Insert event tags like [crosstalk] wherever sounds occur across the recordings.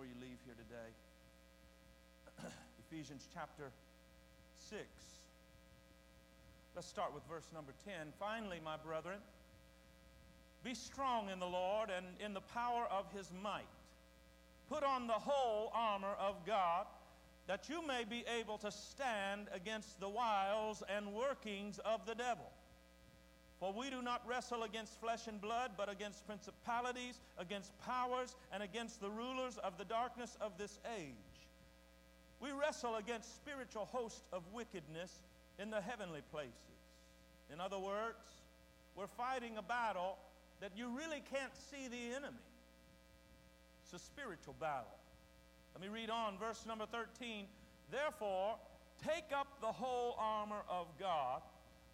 before you leave here today. [clears throat] Ephesians chapter 6. Let's start with verse number 10. Finally, my brethren, be strong in the Lord and in the power of his might. Put on the whole armor of God, that you may be able to stand against the wiles and workings of the devil. For we do not wrestle against flesh and blood, but against principalities, against powers, and against the rulers of the darkness of this age. We wrestle against spiritual hosts of wickedness in the heavenly places. In other words, we're fighting a battle that you really can't see the enemy. It's a spiritual battle. Let me read on, verse number 13. Therefore, take up the whole armor of God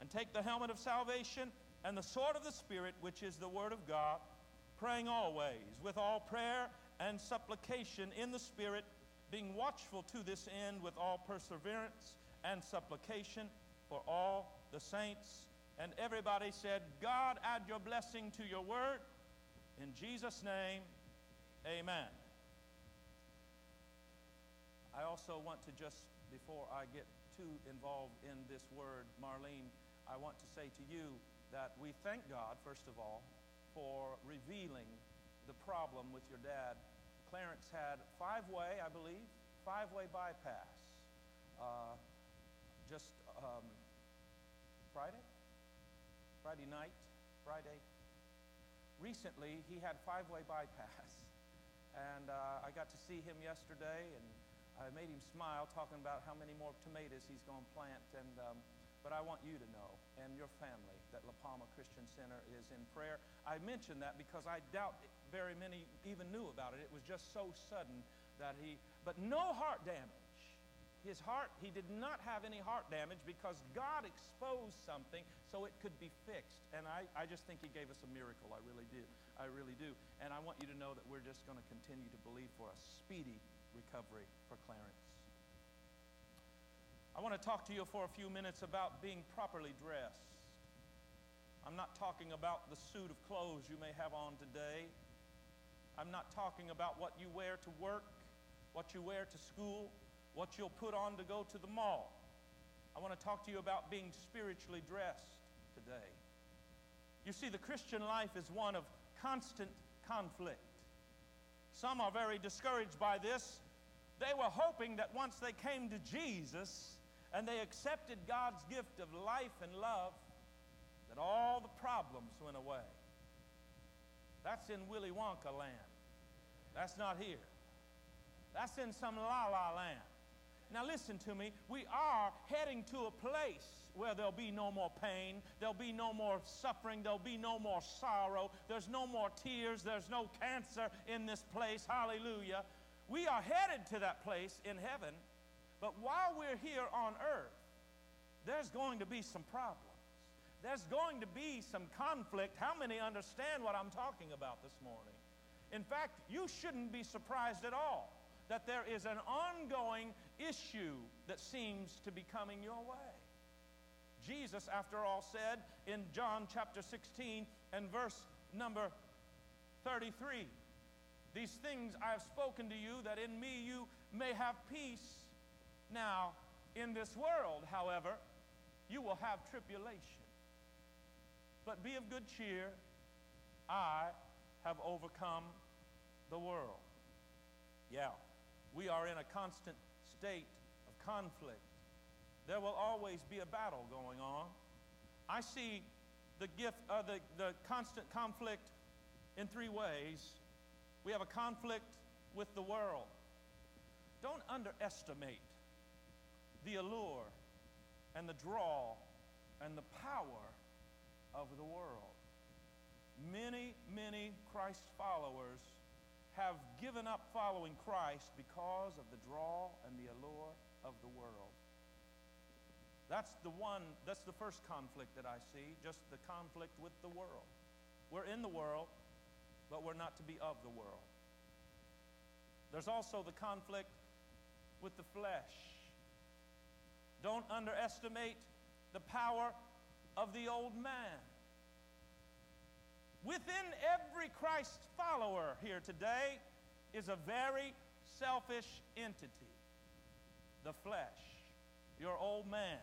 and take the helmet of salvation and the sword of the Spirit, which is the Word of God, praying always with all prayer and supplication in the Spirit, being watchful to this end with all perseverance and supplication for all the saints. And everybody said, God, add your blessing to your word. In Jesus' name, amen. I also want to just, before I get too involved in this word, Marlene, I want to say to you that we thank God, first of all, for revealing the problem with your dad. Clarence had five way, I believe, five way bypass. Uh, just um, Friday? Friday night? Friday? Recently, he had five way bypass. [laughs] And uh, I got to see him yesterday, and I made him smile talking about how many more tomatoes he's going to plant. And um, but I want you to know and your family that La Palma Christian Center is in prayer. I mention that because I doubt very many even knew about it. It was just so sudden that he, but no heart damage. His heart, he did not have any heart damage because God exposed something so it could be fixed. And I, I just think he gave us a miracle. I really did. I really do. And I want you to know that we're just going to continue to believe for a speedy recovery for Clarence. I want to talk to you for a few minutes about being properly dressed. I'm not talking about the suit of clothes you may have on today. I'm not talking about what you wear to work, what you wear to school, what you'll put on to go to the mall. I want to talk to you about being spiritually dressed today. You see, the Christian life is one of constant conflict. Some are very discouraged by this. They were hoping that once they came to Jesus, and they accepted God's gift of life and love, that all the problems went away. That's in Willy Wonka land. That's not here. That's in some la la land. Now, listen to me. We are heading to a place where there'll be no more pain, there'll be no more suffering, there'll be no more sorrow, there's no more tears, there's no cancer in this place. Hallelujah. We are headed to that place in heaven. But while we're here on earth, there's going to be some problems. There's going to be some conflict. How many understand what I'm talking about this morning? In fact, you shouldn't be surprised at all that there is an ongoing issue that seems to be coming your way. Jesus, after all, said in John chapter 16 and verse number 33 These things I have spoken to you, that in me you may have peace. Now, in this world, however, you will have tribulation. But be of good cheer. I have overcome the world. Yeah, we are in a constant state of conflict. There will always be a battle going on. I see the gift, uh, the, the constant conflict in three ways. We have a conflict with the world. Don't underestimate the allure and the draw and the power of the world. Many, many Christ followers have given up following Christ because of the draw and the allure of the world. That's the one, that's the first conflict that I see, just the conflict with the world. We're in the world, but we're not to be of the world. There's also the conflict with the flesh. Don't underestimate the power of the old man. Within every Christ follower here today is a very selfish entity the flesh, your old man.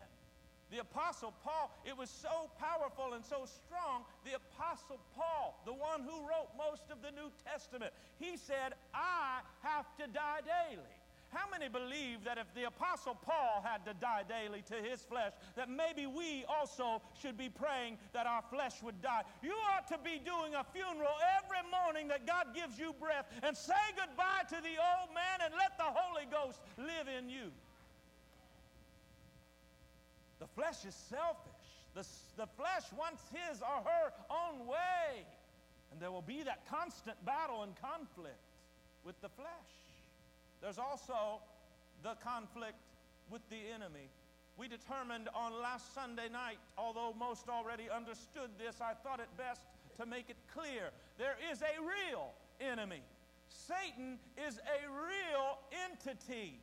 The Apostle Paul, it was so powerful and so strong. The Apostle Paul, the one who wrote most of the New Testament, he said, I have to die daily. How many believe that if the Apostle Paul had to die daily to his flesh, that maybe we also should be praying that our flesh would die? You ought to be doing a funeral every morning that God gives you breath and say goodbye to the old man and let the Holy Ghost live in you. The flesh is selfish. The, the flesh wants his or her own way. And there will be that constant battle and conflict with the flesh. There's also the conflict with the enemy. We determined on last Sunday night, although most already understood this, I thought it best to make it clear. There is a real enemy. Satan is a real entity.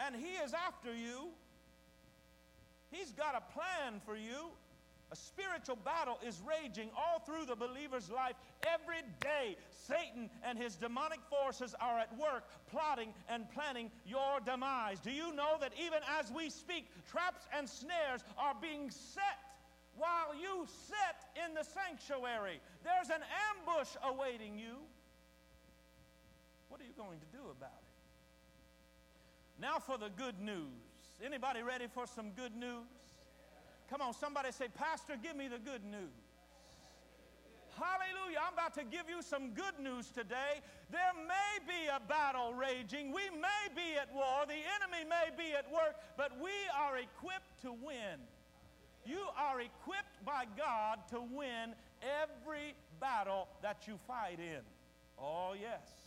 And he is after you. He's got a plan for you. A spiritual battle is raging all through the believer's life every day. Satan and his demonic forces are at work plotting and planning your demise. Do you know that even as we speak, traps and snares are being set while you sit in the sanctuary? There's an ambush awaiting you. What are you going to do about it? Now for the good news. Anybody ready for some good news? Come on, somebody say, Pastor, give me the good news. Hallelujah. I'm about to give you some good news today. There may be a battle raging. We may be at war. The enemy may be at work, but we are equipped to win. You are equipped by God to win every battle that you fight in. Oh, yes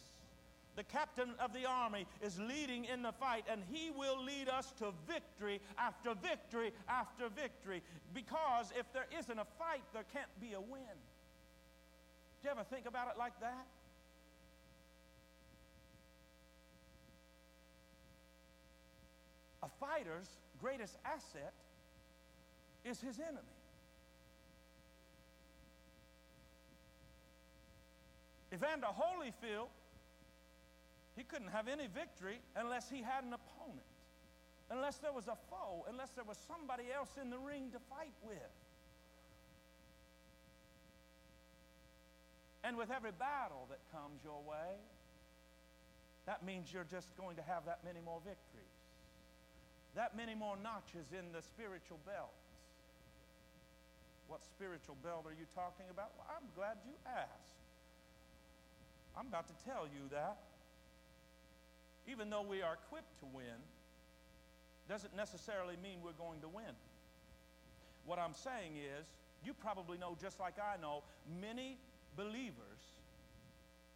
the captain of the army, is leading in the fight, and he will lead us to victory after victory after victory. Because if there isn't a fight, there can't be a win. Do you ever think about it like that? A fighter's greatest asset is his enemy. Evander Holyfield he couldn't have any victory unless he had an opponent, unless there was a foe, unless there was somebody else in the ring to fight with. And with every battle that comes your way, that means you're just going to have that many more victories, that many more notches in the spiritual belts. What spiritual belt are you talking about? Well, I'm glad you asked. I'm about to tell you that even though we are equipped to win, doesn't necessarily mean we're going to win. What I'm saying is, you probably know, just like I know, many believers,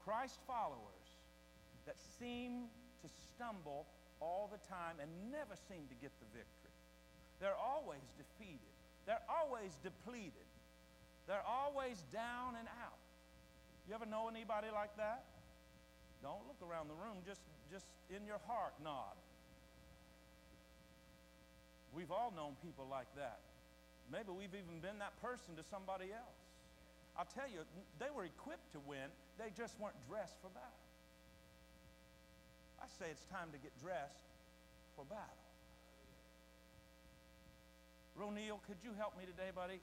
Christ followers, that seem to stumble all the time and never seem to get the victory. They're always defeated, they're always depleted, they're always down and out. You ever know anybody like that? Don't look around the room, just just in your heart nod. We've all known people like that. Maybe we've even been that person to somebody else. I'll tell you, they were equipped to win, they just weren't dressed for battle. I say it's time to get dressed for battle. Ronil, could you help me today, buddy?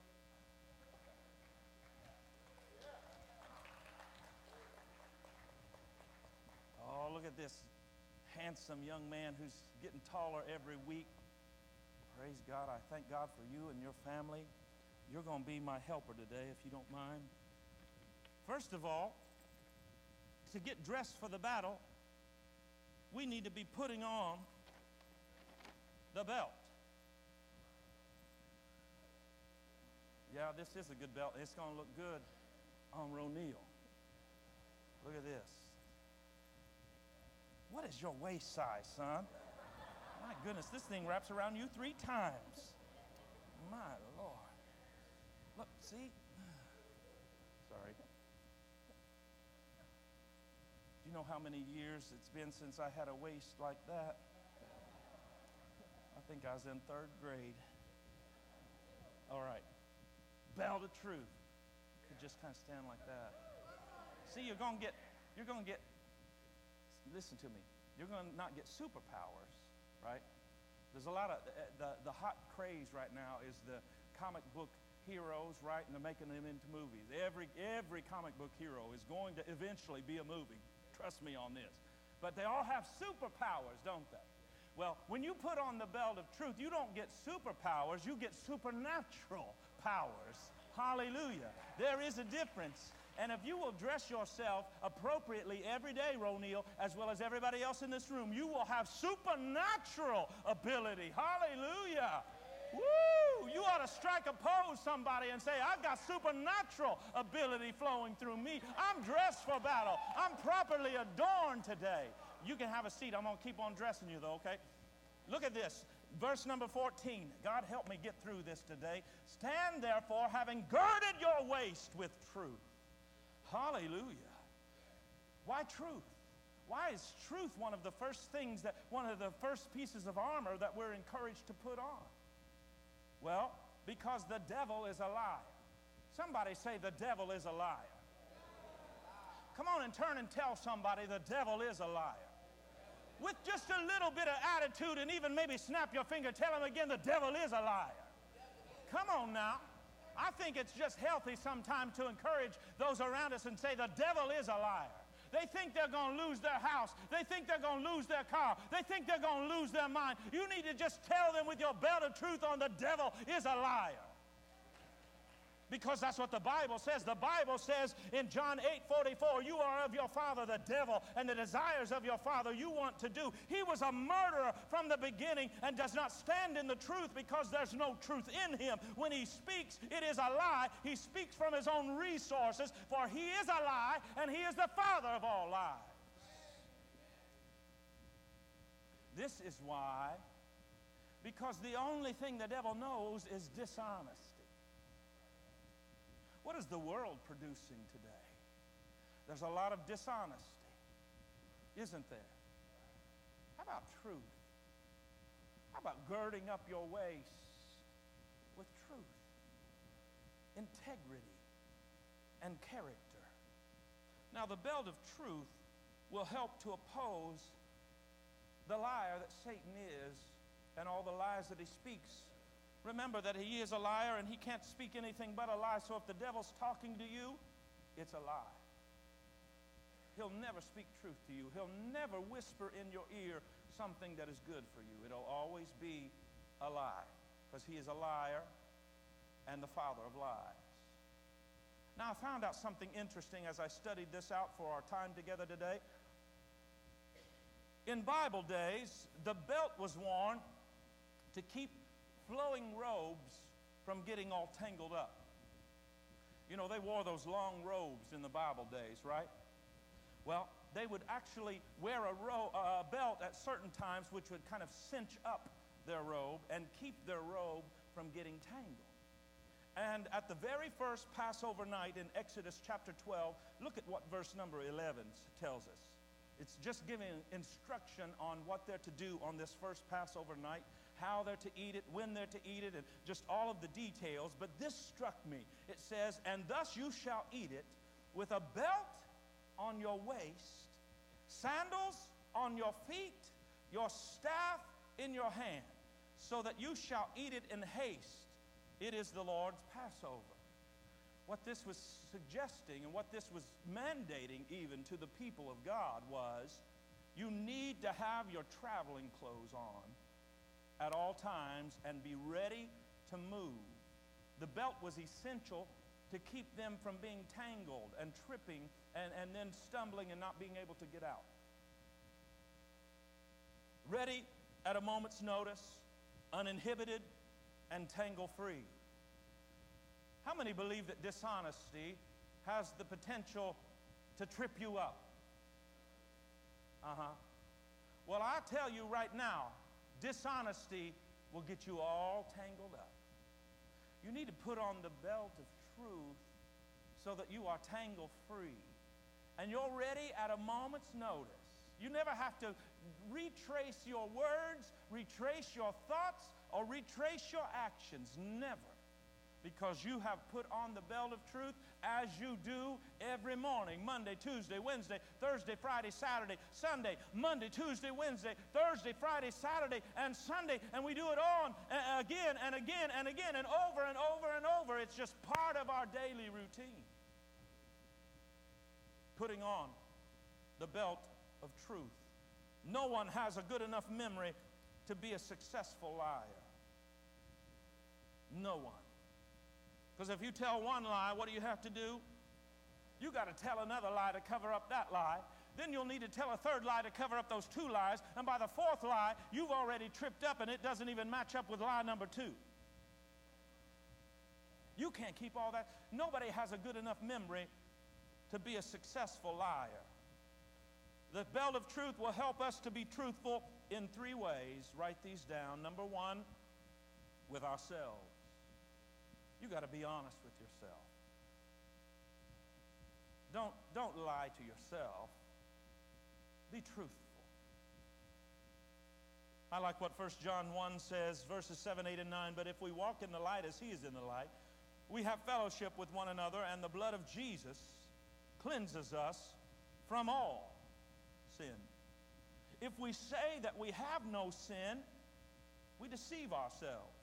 Oh, look at this handsome young man who's getting taller every week. Praise God. I thank God for you and your family. You're going to be my helper today, if you don't mind. First of all, to get dressed for the battle, we need to be putting on the belt. Yeah, this is a good belt. It's going to look good on Ronil. Look at this. What is your waist size, son? My goodness, this thing wraps around you three times. My Lord. Look, see? [sighs] Sorry. Do you know how many years it's been since I had a waist like that? I think I was in third grade. All right. Belt of truth. You could just kind of stand like that. See, you're going to get, you're going to get, listen to me, you're going to not get superpowers, right? There's a lot of, uh, the, the hot craze right now is the comic book heroes, right? And they're making them into movies. Every, every comic book hero is going to eventually be a movie. Trust me on this. But they all have superpowers, don't they? Well, when you put on the belt of truth, you don't get superpowers, you get supernatural powers. Hallelujah. There is a difference. And if you will dress yourself appropriately every day, Ronil, as well as everybody else in this room, you will have supernatural ability. Hallelujah. Woo! You ought to strike a pose somebody and say, I've got supernatural ability flowing through me. I'm dressed for battle. I'm properly adorned today. You can have a seat. I'm going to keep on dressing you, though, okay? Look at this. Verse number 14. God help me get through this today. Stand therefore, having girded your waist with truth. Hallelujah. Why truth? Why is truth one of the first things that, one of the first pieces of armor that we're encouraged to put on? Well, because the devil is a liar. Somebody say, the devil is a liar. Come on and turn and tell somebody the devil is a liar. With just a little bit of attitude and even maybe snap your finger, tell him again, the devil is a liar. Come on now. I think it's just healthy sometimes to encourage those around us and say, the devil is a liar. They think they're going to lose their house. They think they're going to lose their car. They think they're going to lose their mind. You need to just tell them with your belt of truth on the devil is a liar. Because that's what the Bible says. The Bible says in John 8 44, you are of your father, the devil, and the desires of your father you want to do. He was a murderer from the beginning and does not stand in the truth because there's no truth in him. When he speaks, it is a lie. He speaks from his own resources, for he is a lie and he is the father of all lies. This is why, because the only thing the devil knows is dishonest. What is the world producing today? There's a lot of dishonesty, isn't there? How about truth? How about girding up your waist with truth, integrity, and character? Now, the belt of truth will help to oppose the liar that Satan is and all the lies that he speaks Remember that he is a liar and he can't speak anything but a lie. So if the devil's talking to you, it's a lie. He'll never speak truth to you. He'll never whisper in your ear something that is good for you. It'll always be a lie because he is a liar and the father of lies. Now, I found out something interesting as I studied this out for our time together today. In Bible days, the belt was worn to keep flowing robes from getting all tangled up. You know, they wore those long robes in the Bible days, right? Well, they would actually wear a ro- uh, belt at certain times, which would kind of cinch up their robe and keep their robe from getting tangled. And at the very first Passover night in Exodus chapter 12, look at what verse number 11 tells us. It's just giving instruction on what they're to do on this first Passover night how they're to eat it, when they're to eat it, and just all of the details. But this struck me. It says, And thus you shall eat it with a belt on your waist, sandals on your feet, your staff in your hand, so that you shall eat it in haste. It is the Lord's Passover. What this was suggesting and what this was mandating even to the people of God was you need to have your traveling clothes on at all times and be ready to move. The belt was essential to keep them from being tangled and tripping and, and then stumbling and not being able to get out. Ready at a moment's notice, uninhibited, and tangle free. How many believe that dishonesty has the potential to trip you up? Uh huh. Well, I tell you right now, dishonesty will get you all tangled up. You need to put on the belt of truth so that you are tangle free. And you're ready at a moment's notice. You never have to retrace your words, retrace your thoughts, or retrace your actions. Never because you have put on the belt of truth as you do every morning Monday, Tuesday, Wednesday, Thursday, Friday, Saturday, Sunday, Monday, Tuesday, Wednesday, Thursday, Friday, Saturday, and Sunday. And we do it on uh, again and again and again and over and over and over. It's just part of our daily routine. Putting on the belt of truth. No one has a good enough memory to be a successful liar. No one. Because if you tell one lie, what do you have to do? You got to tell another lie to cover up that lie. Then you'll need to tell a third lie to cover up those two lies. And by the fourth lie, you've already tripped up and it doesn't even match up with lie number two. You can't keep all that. Nobody has a good enough memory to be a successful liar. The belt of truth will help us to be truthful in three ways. Write these down. Number one, with ourselves. You got to be honest with yourself. Don't, don't lie to yourself. Be truthful. I like what 1 John 1 says, verses 7, 8, and 9. But if we walk in the light as he is in the light, we have fellowship with one another, and the blood of Jesus cleanses us from all sin. If we say that we have no sin, we deceive ourselves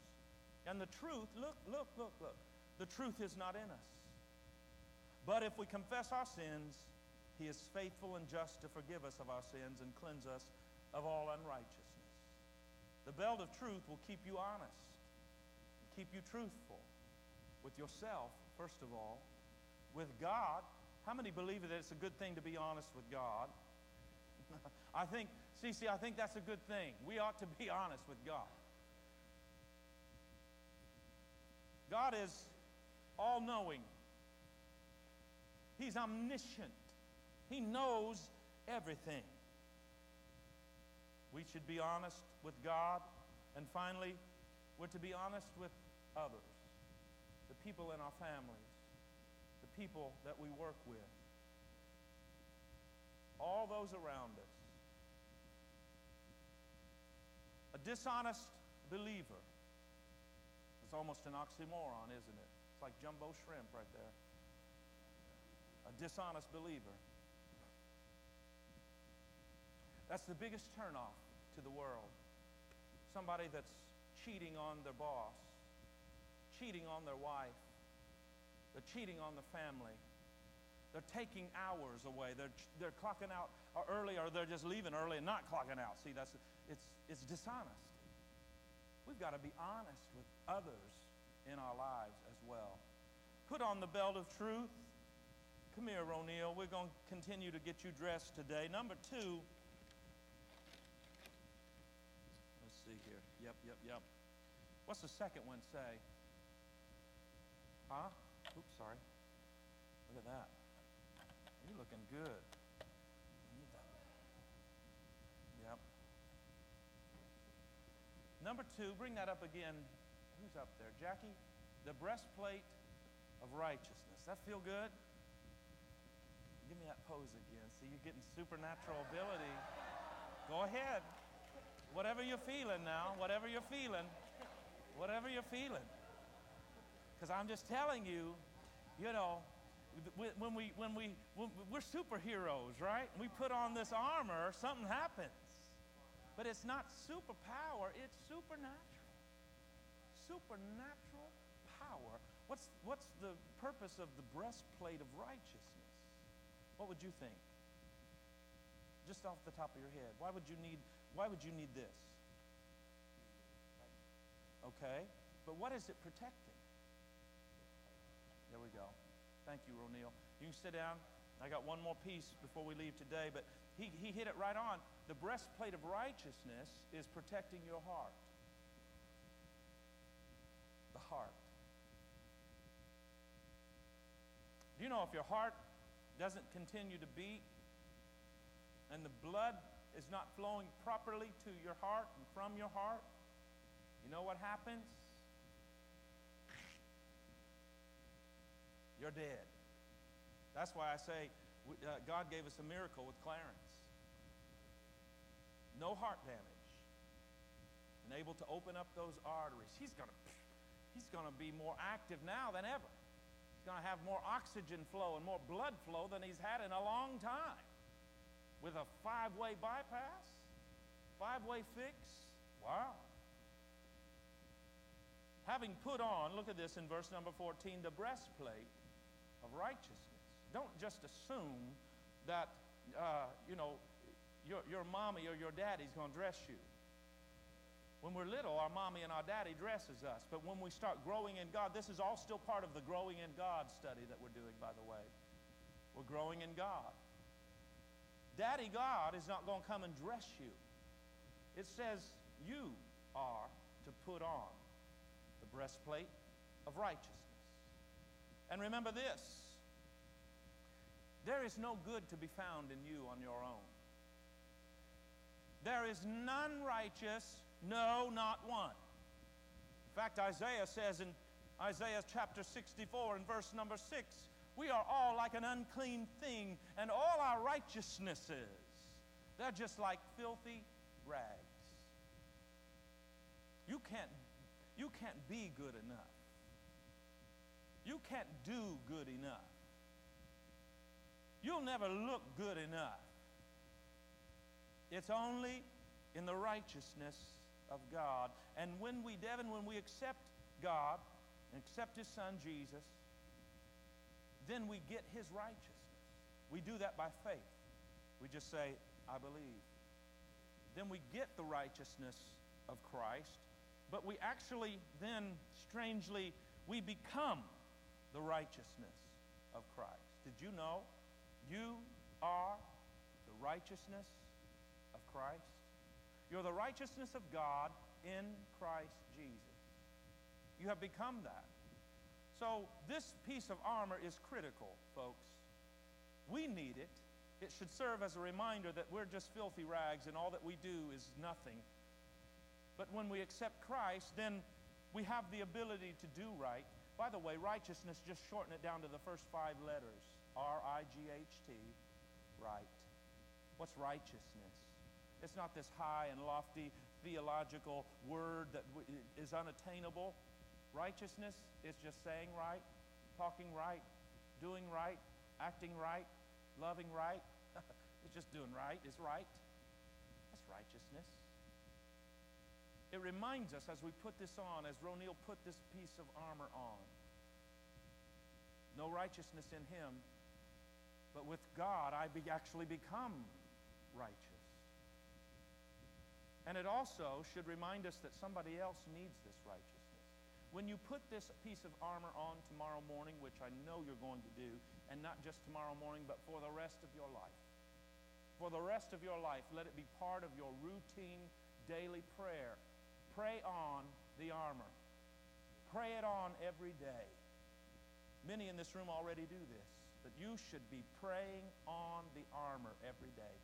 and the truth, look, look, look, look, the truth is not in us. But if we confess our sins, he is faithful and just to forgive us of our sins and cleanse us of all unrighteousness. The belt of truth will keep you honest, keep you truthful with yourself, first of all, with God. How many believe that it's a good thing to be honest with God? [laughs] I think, CC, I think that's a good thing. We ought to be [laughs] honest with God. God is all knowing, He's omniscient, He knows everything. We should be honest with God. And finally, we're to be honest with others, the people in our families, the people that we work with, all those around us. A dishonest believer it's almost an oxymoron, isn't it? It's like jumbo shrimp right there. A dishonest believer. That's the biggest turnoff to the world. Somebody that's cheating on their boss, cheating on their wife, they're cheating on the family. They're taking hours away. They're, they're clocking out early or they're just leaving early and not clocking out. See, that's, it's, it's dishonest. We've got to be honest with others in our lives as well. Put on the belt of truth. Come here, Ronil. We're going to continue to get you dressed today. Number two. Let's see here. Yep, yep, yep. What's the second one say? Huh? Oops, sorry. Look at that. You're looking good. Number two, bring that up again. Who's up there? Jackie? The breastplate of righteousness. That feel good? Give me that pose again. See, you're getting supernatural ability. Go ahead. Whatever you're feeling now, whatever you're feeling, whatever you're feeling. Because I'm just telling you, you know, when we when we when we're superheroes, right? We put on this armor, something happens. But it's not superpower, it's supernatural. Supernatural power. What's, what's the purpose of the breastplate of righteousness? What would you think? Just off the top of your head. Why would you need, why would you need this? Okay. But what is it protecting? There we go. Thank you, O'Neill. You can sit down. I got one more piece before we leave today, but he, he hit it right on. The breastplate of righteousness is protecting your heart. The heart. Do you know if your heart doesn't continue to beat and the blood is not flowing properly to your heart and from your heart, you know what happens? You're dead. That's why I say uh, God gave us a miracle with Clarence. No heart damage. And able to open up those arteries. He's going to he's going to be more active now than ever. He's going to have more oxygen flow and more blood flow than he's had in a long time. With a five way bypass, five way fix. Wow. Having put on, look at this in verse number 14, the breastplate of righteousness. Don't just assume that, uh, you know, your, your mommy or your daddy's going to dress you. When we're little, our mommy and our daddy dresses us. But when we start growing in God, this is all still part of the growing in God study that we're doing, by the way. We're growing in God. Daddy God is not going to come and dress you. It says you are to put on the breastplate of righteousness. And remember this there is no good to be found in you on your own. There is none righteous, no, not one. In fact, Isaiah says in Isaiah chapter 64 and verse number 6 we are all like an unclean thing, and all our righteousnesses, they're just like filthy rags. You can't, you can't be good enough. You can't do good enough. You'll never look good enough. It's only in the righteousness of God. And when we, Devin, when we accept God and accept His Son Jesus, then we get His righteousness. We do that by faith. We just say, I believe. Then we get the righteousness of Christ, but we actually then, strangely, we become the righteousness of Christ. Did you know you are the righteousness Christ. You're the righteousness of God in Christ Jesus. You have become that. So, this piece of armor is critical, folks. We need it. It should serve as a reminder that we're just filthy rags and all that we do is nothing. But when we accept Christ, then we have the ability to do right. By the way, righteousness, just shorten it down to the first five letters. R I G H T, right. What's righteousness? It's not this high and lofty theological word that is unattainable. Righteousness is just saying right, talking right, doing right, acting right, loving right. [laughs] it's just doing right is right. That's righteousness. It reminds us as we put this on, as Ronil put this piece of armor on, no righteousness in him, but with God, I be, actually become righteous. And it also should remind us that somebody else needs this righteousness. When you put this piece of armor on tomorrow morning, which I know you're going to do, and not just tomorrow morning, but for the rest of your life, for the rest of your life, let it be part of your routine daily prayer. Pray on the armor. Pray it on every day. Many in this room already do this but you should be praying on the armor every day.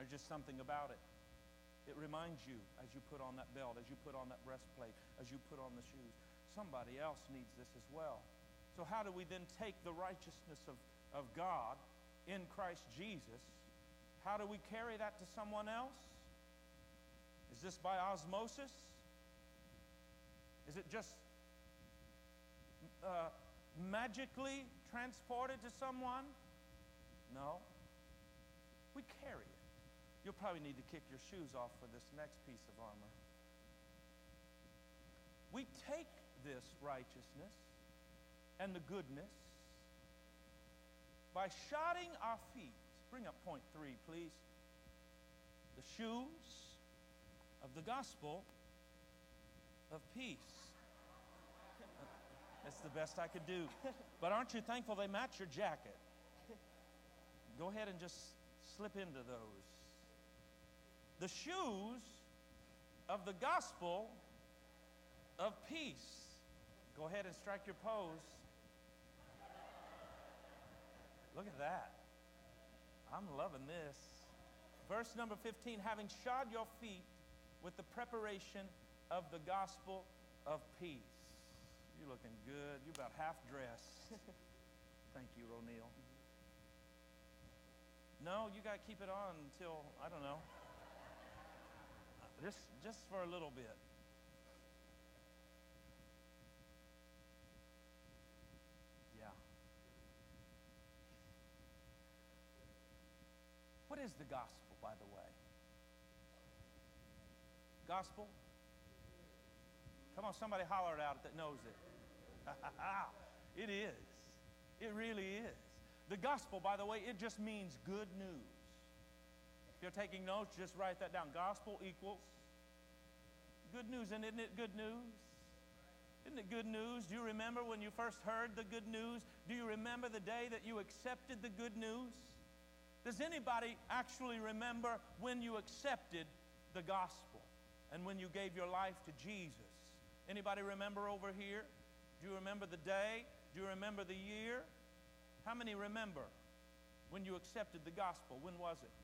There's just something about it. It reminds you as you put on that belt, as you put on that breastplate, as you put on the shoes. Somebody else needs this as well. So, how do we then take the righteousness of, of God in Christ Jesus? How do we carry that to someone else? Is this by osmosis? Is it just uh, magically transported to someone? No. We carry it. You'll probably need to kick your shoes off for this next piece of armor. We take this righteousness and the goodness by shodding our feet. Bring up point three, please. The shoes of the gospel of peace. That's the best I could do. But aren't you thankful they match your jacket? Go ahead and just slip into those. The shoes of the gospel of peace. Go ahead and strike your pose. Look at that. I'm loving this. Verse number 15 having shod your feet with the preparation of the gospel of peace. You're looking good. You're about half dressed. Thank you, O'Neill. No, you got to keep it on until, I don't know, just, just for a little bit. Yeah. What is the gospel, by the way? Gospel? Come on, somebody holler it out that knows it. [laughs] it is. It really is. The gospel, by the way, it just means good news. If you're taking notes, just write that down. Gospel equals good news. And isn't it good news? Isn't it good news? Do you remember when you first heard the good news? Do you remember the day that you accepted the good news? Does anybody actually remember when you accepted the gospel and when you gave your life to Jesus? Anybody remember over here? Do you remember the day? Do you remember the year? How many remember when you accepted the gospel? When was it?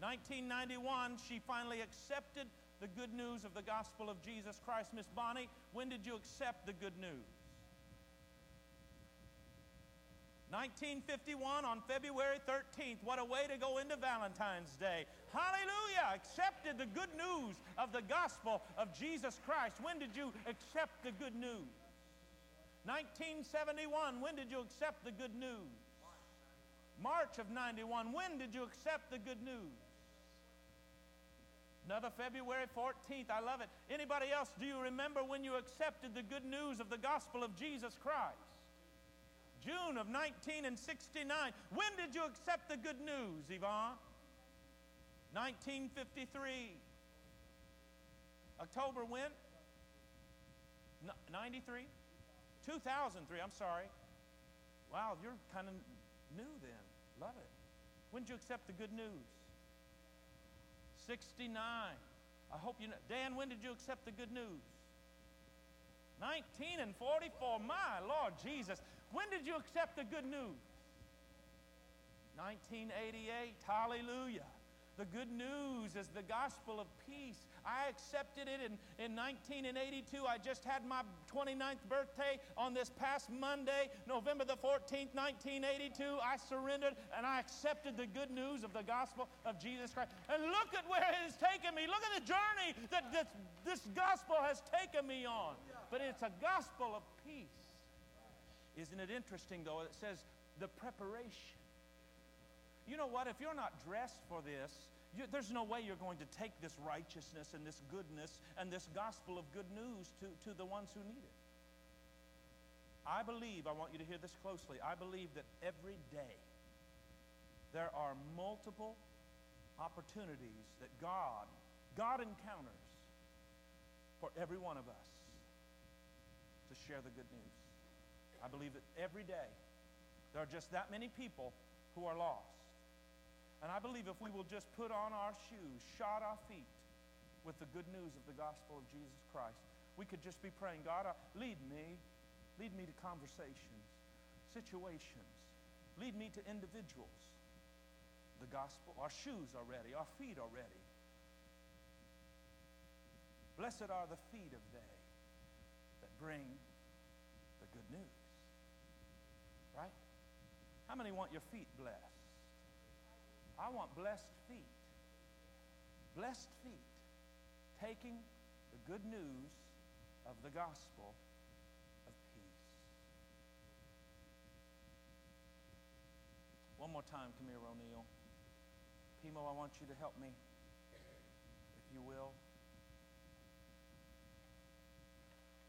1991, she finally accepted the good news of the gospel of Jesus Christ. Miss Bonnie, when did you accept the good news? 1951 on February 13th. What a way to go into Valentine's Day. Hallelujah! Accepted the good news of the gospel of Jesus Christ. When did you accept the good news? 1971. When did you accept the good news? March of 91. When did you accept the good news? Another February 14th. I love it. Anybody else, do you remember when you accepted the good news of the gospel of Jesus Christ? June of 1969. When did you accept the good news, Yvonne? 1953. October when? 93? 2003, I'm sorry. Wow, you're kind of new then. Love it. When did you accept the good news? 69. I hope you know. Dan, when did you accept the good news? 19 and 44. My Lord Jesus. When did you accept the good news? 1988. Hallelujah. The good news is the gospel of peace. I accepted it in, in 1982. I just had my 29th birthday on this past Monday, November the 14th, 1982. I surrendered and I accepted the good news of the gospel of Jesus Christ. And look at where it has taken me. Look at the journey that this, this gospel has taken me on. But it's a gospel of peace. Isn't it interesting, though? It says the preparation. You know what? If you're not dressed for this, you, there's no way you're going to take this righteousness and this goodness and this gospel of good news to, to the ones who need it. I believe, I want you to hear this closely, I believe that every day there are multiple opportunities that God, God encounters for every one of us to share the good news. I believe that every day there are just that many people who are lost. And I believe if we will just put on our shoes, shod our feet with the good news of the gospel of Jesus Christ, we could just be praying, God, uh, lead me. Lead me to conversations, situations. Lead me to individuals. The gospel, our shoes are ready, our feet are ready. Blessed are the feet of they that bring the good news. Right? How many want your feet blessed? I want blessed feet. Blessed feet taking the good news of the gospel of peace. One more time, here, O'Neill. Pimo, I want you to help me, if you will.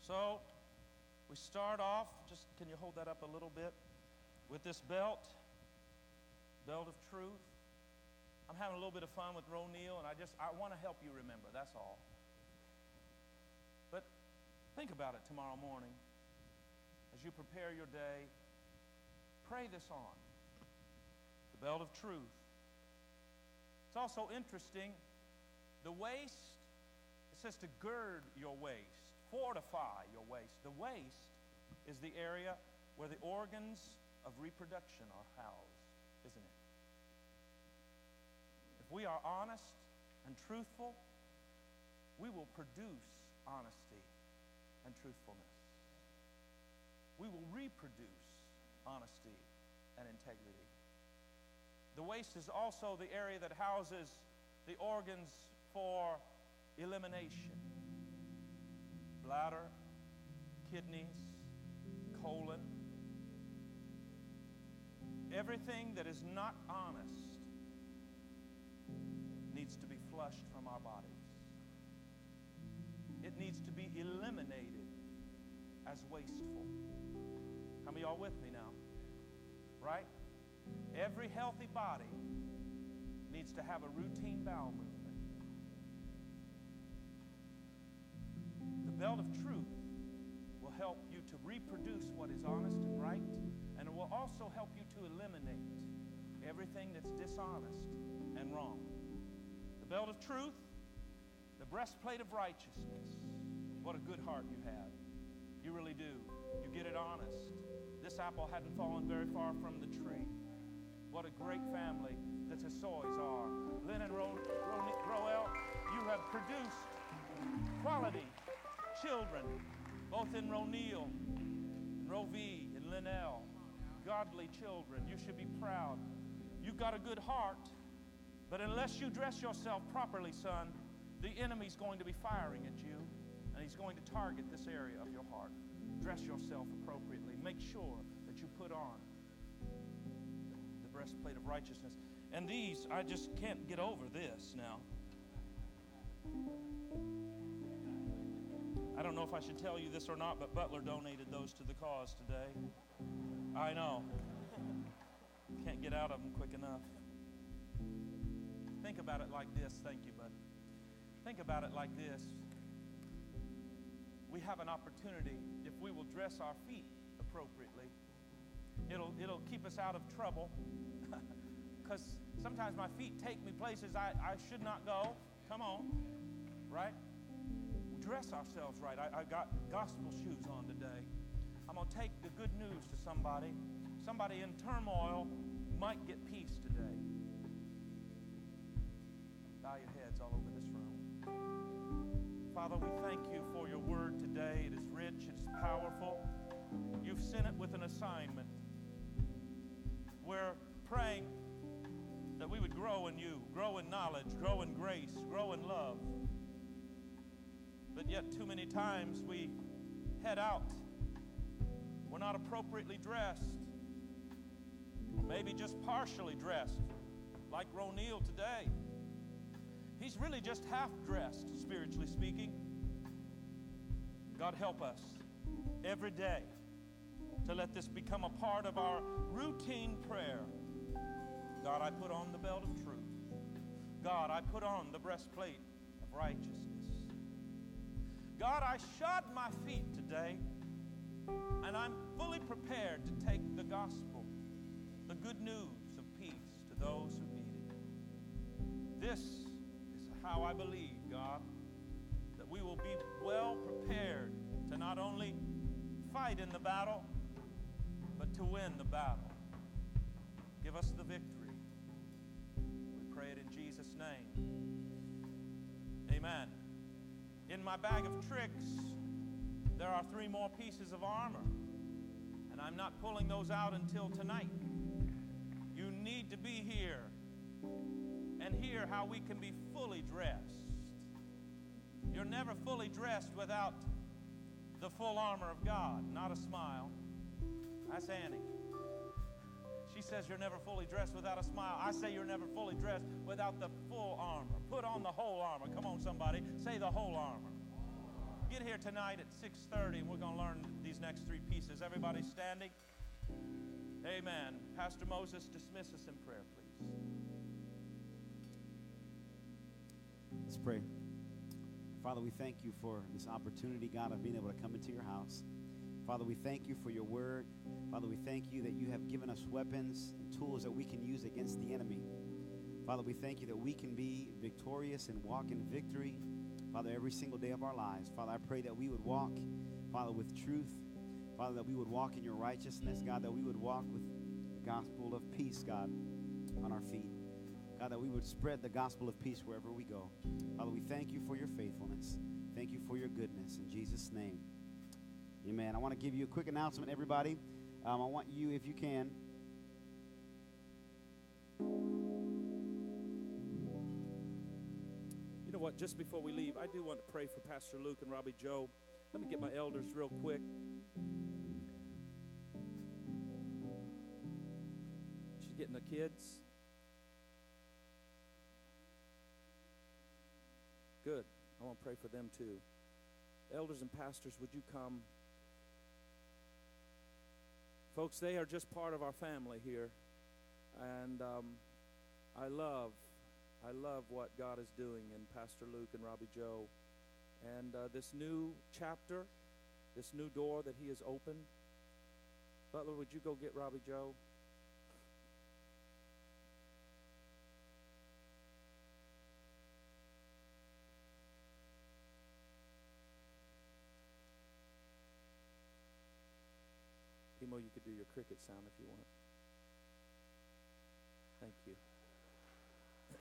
So, we start off, just can you hold that up a little bit, with this belt, belt of truth. I'm having a little bit of fun with O'Neill, and I just I want to help you remember. That's all. But think about it tomorrow morning as you prepare your day. Pray this on the belt of truth. It's also interesting. The waist, it says to gird your waist, fortify your waist. The waist is the area where the organs of reproduction are housed, isn't it? We are honest and truthful, we will produce honesty and truthfulness. We will reproduce honesty and integrity. The waist is also the area that houses the organs for elimination bladder, kidneys, colon. Everything that is not honest needs to be flushed from our bodies. It needs to be eliminated as wasteful. How many y'all with me now? Right? Every healthy body needs to have a routine bowel movement. The belt of truth will help you to reproduce what is honest and right, and it will also help you to eliminate everything that's dishonest and wrong. Belt of truth, the breastplate of righteousness. What a good heart you have. You really do. You get it honest. This apple hadn't fallen very far from the tree. What a great family the Tessoys are. Lynn and Ro- Ro- Roel, you have produced quality children, both in Ronil, and Rovi, and Linnell. Godly children. You should be proud. You've got a good heart, but unless you dress yourself properly, son, the enemy's going to be firing at you, and he's going to target this area of your heart. Dress yourself appropriately. Make sure that you put on the breastplate of righteousness. And these, I just can't get over this now. I don't know if I should tell you this or not, but Butler donated those to the cause today. I know. Can't get out of them quick enough. Think about it like this. Thank you, bud. Think about it like this. We have an opportunity if we will dress our feet appropriately. It'll, it'll keep us out of trouble [laughs] because sometimes my feet take me places I, I should not go. Come on, right? Dress ourselves right. I, I got gospel shoes on today. I'm going to take the good news to somebody. Somebody in turmoil might get peace today. Bow your heads all over this room. Father, we thank you for your word today. It is rich, it's powerful. You've sent it with an assignment. We're praying that we would grow in you, grow in knowledge, grow in grace, grow in love. But yet, too many times we head out. We're not appropriately dressed, maybe just partially dressed, like Ronil today. He's really just half dressed, spiritually speaking. God, help us every day to let this become a part of our routine prayer. God, I put on the belt of truth. God, I put on the breastplate of righteousness. God, I shod my feet today, and I'm fully prepared to take the gospel, the good news of peace to those who need it. This is how I believe, God, that we will be well prepared to not only fight in the battle, but to win the battle. Give us the victory. We pray it in Jesus' name. Amen. In my bag of tricks, there are three more pieces of armor, and I'm not pulling those out until tonight. You need to be here and hear how we can be fully dressed. You're never fully dressed without the full armor of God, not a smile. That's Annie. She says you're never fully dressed without a smile. I say you're never fully dressed without the full armor. Put on the whole armor. Come on, somebody. Say the whole armor. Get here tonight at 6:30, and we're going to learn these next three pieces. Everybody standing. Amen. Pastor Moses, dismiss us in prayer, please. Let's pray. Father, we thank you for this opportunity, God, of being able to come into your house. Father, we thank you for your word. Father, we thank you that you have given us weapons and tools that we can use against the enemy. Father, we thank you that we can be victorious and walk in victory, Father, every single day of our lives. Father, I pray that we would walk, Father, with truth. Father, that we would walk in your righteousness, God, that we would walk with the gospel of peace, God, on our feet. God, that we would spread the gospel of peace wherever we go. Father, we thank you for your faithfulness. Thank you for your goodness. In Jesus' name, amen. I want to give you a quick announcement, everybody. Um, I want you, if you can, You know what? Just before we leave, I do want to pray for Pastor Luke and Robbie Joe. Let me get my elders real quick. She's getting the kids. Good. I want to pray for them too. Elders and pastors, would you come? Folks, they are just part of our family here. And um, I love, I love what God is doing in Pastor Luke and Robbie Joe. And uh, this new chapter, this new door that he has opened. Butler, would you go get Robbie Joe? You could do your cricket sound if you want. Thank you. [clears throat]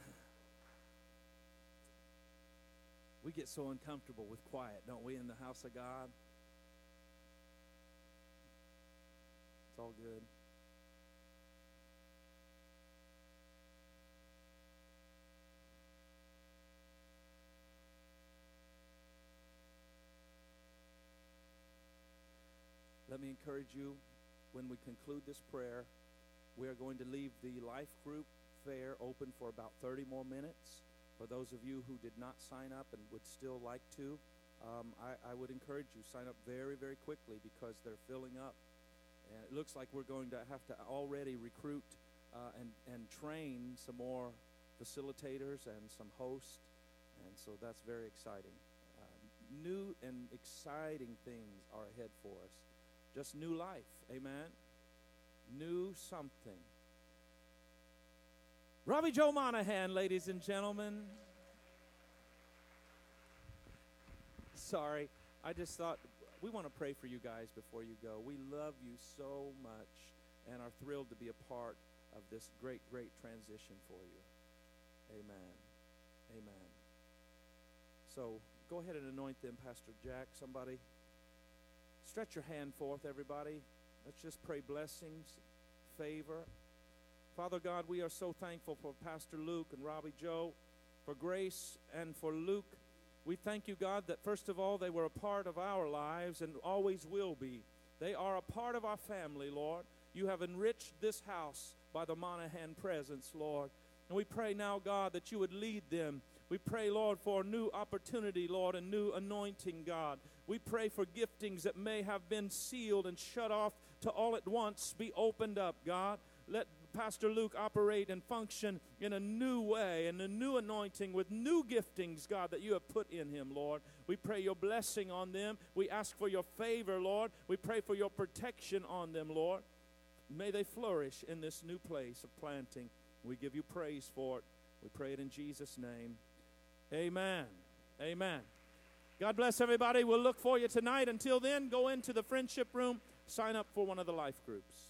we get so uncomfortable with quiet, don't we, in the house of God? It's all good. Let me encourage you when we conclude this prayer, we are going to leave the life group fair open for about 30 more minutes. For those of you who did not sign up and would still like to, um, I, I would encourage you sign up very, very quickly because they're filling up. And it looks like we're going to have to already recruit uh, and, and train some more facilitators and some hosts. And so that's very exciting. Uh, new and exciting things are ahead for us. Just new life. Amen. New something. Robbie Joe Monahan, ladies and gentlemen. Sorry, I just thought we want to pray for you guys before you go. We love you so much and are thrilled to be a part of this great, great transition for you. Amen. Amen. So go ahead and anoint them, Pastor Jack. Somebody. Stretch your hand forth, everybody. Let's just pray blessings, favor. Father God, we are so thankful for Pastor Luke and Robbie Joe, for Grace and for Luke. We thank you, God, that first of all, they were a part of our lives and always will be. They are a part of our family, Lord. You have enriched this house by the Monahan presence, Lord. And we pray now, God, that you would lead them. We pray, Lord, for a new opportunity, Lord, a new anointing, God. We pray for giftings that may have been sealed and shut off to all at once be opened up, God. Let Pastor Luke operate and function in a new way, in a new anointing with new giftings, God, that you have put in him, Lord. We pray your blessing on them. We ask for your favor, Lord. We pray for your protection on them, Lord. May they flourish in this new place of planting. We give you praise for it. We pray it in Jesus' name. Amen. Amen. God bless everybody. We'll look for you tonight. Until then, go into the friendship room, sign up for one of the life groups.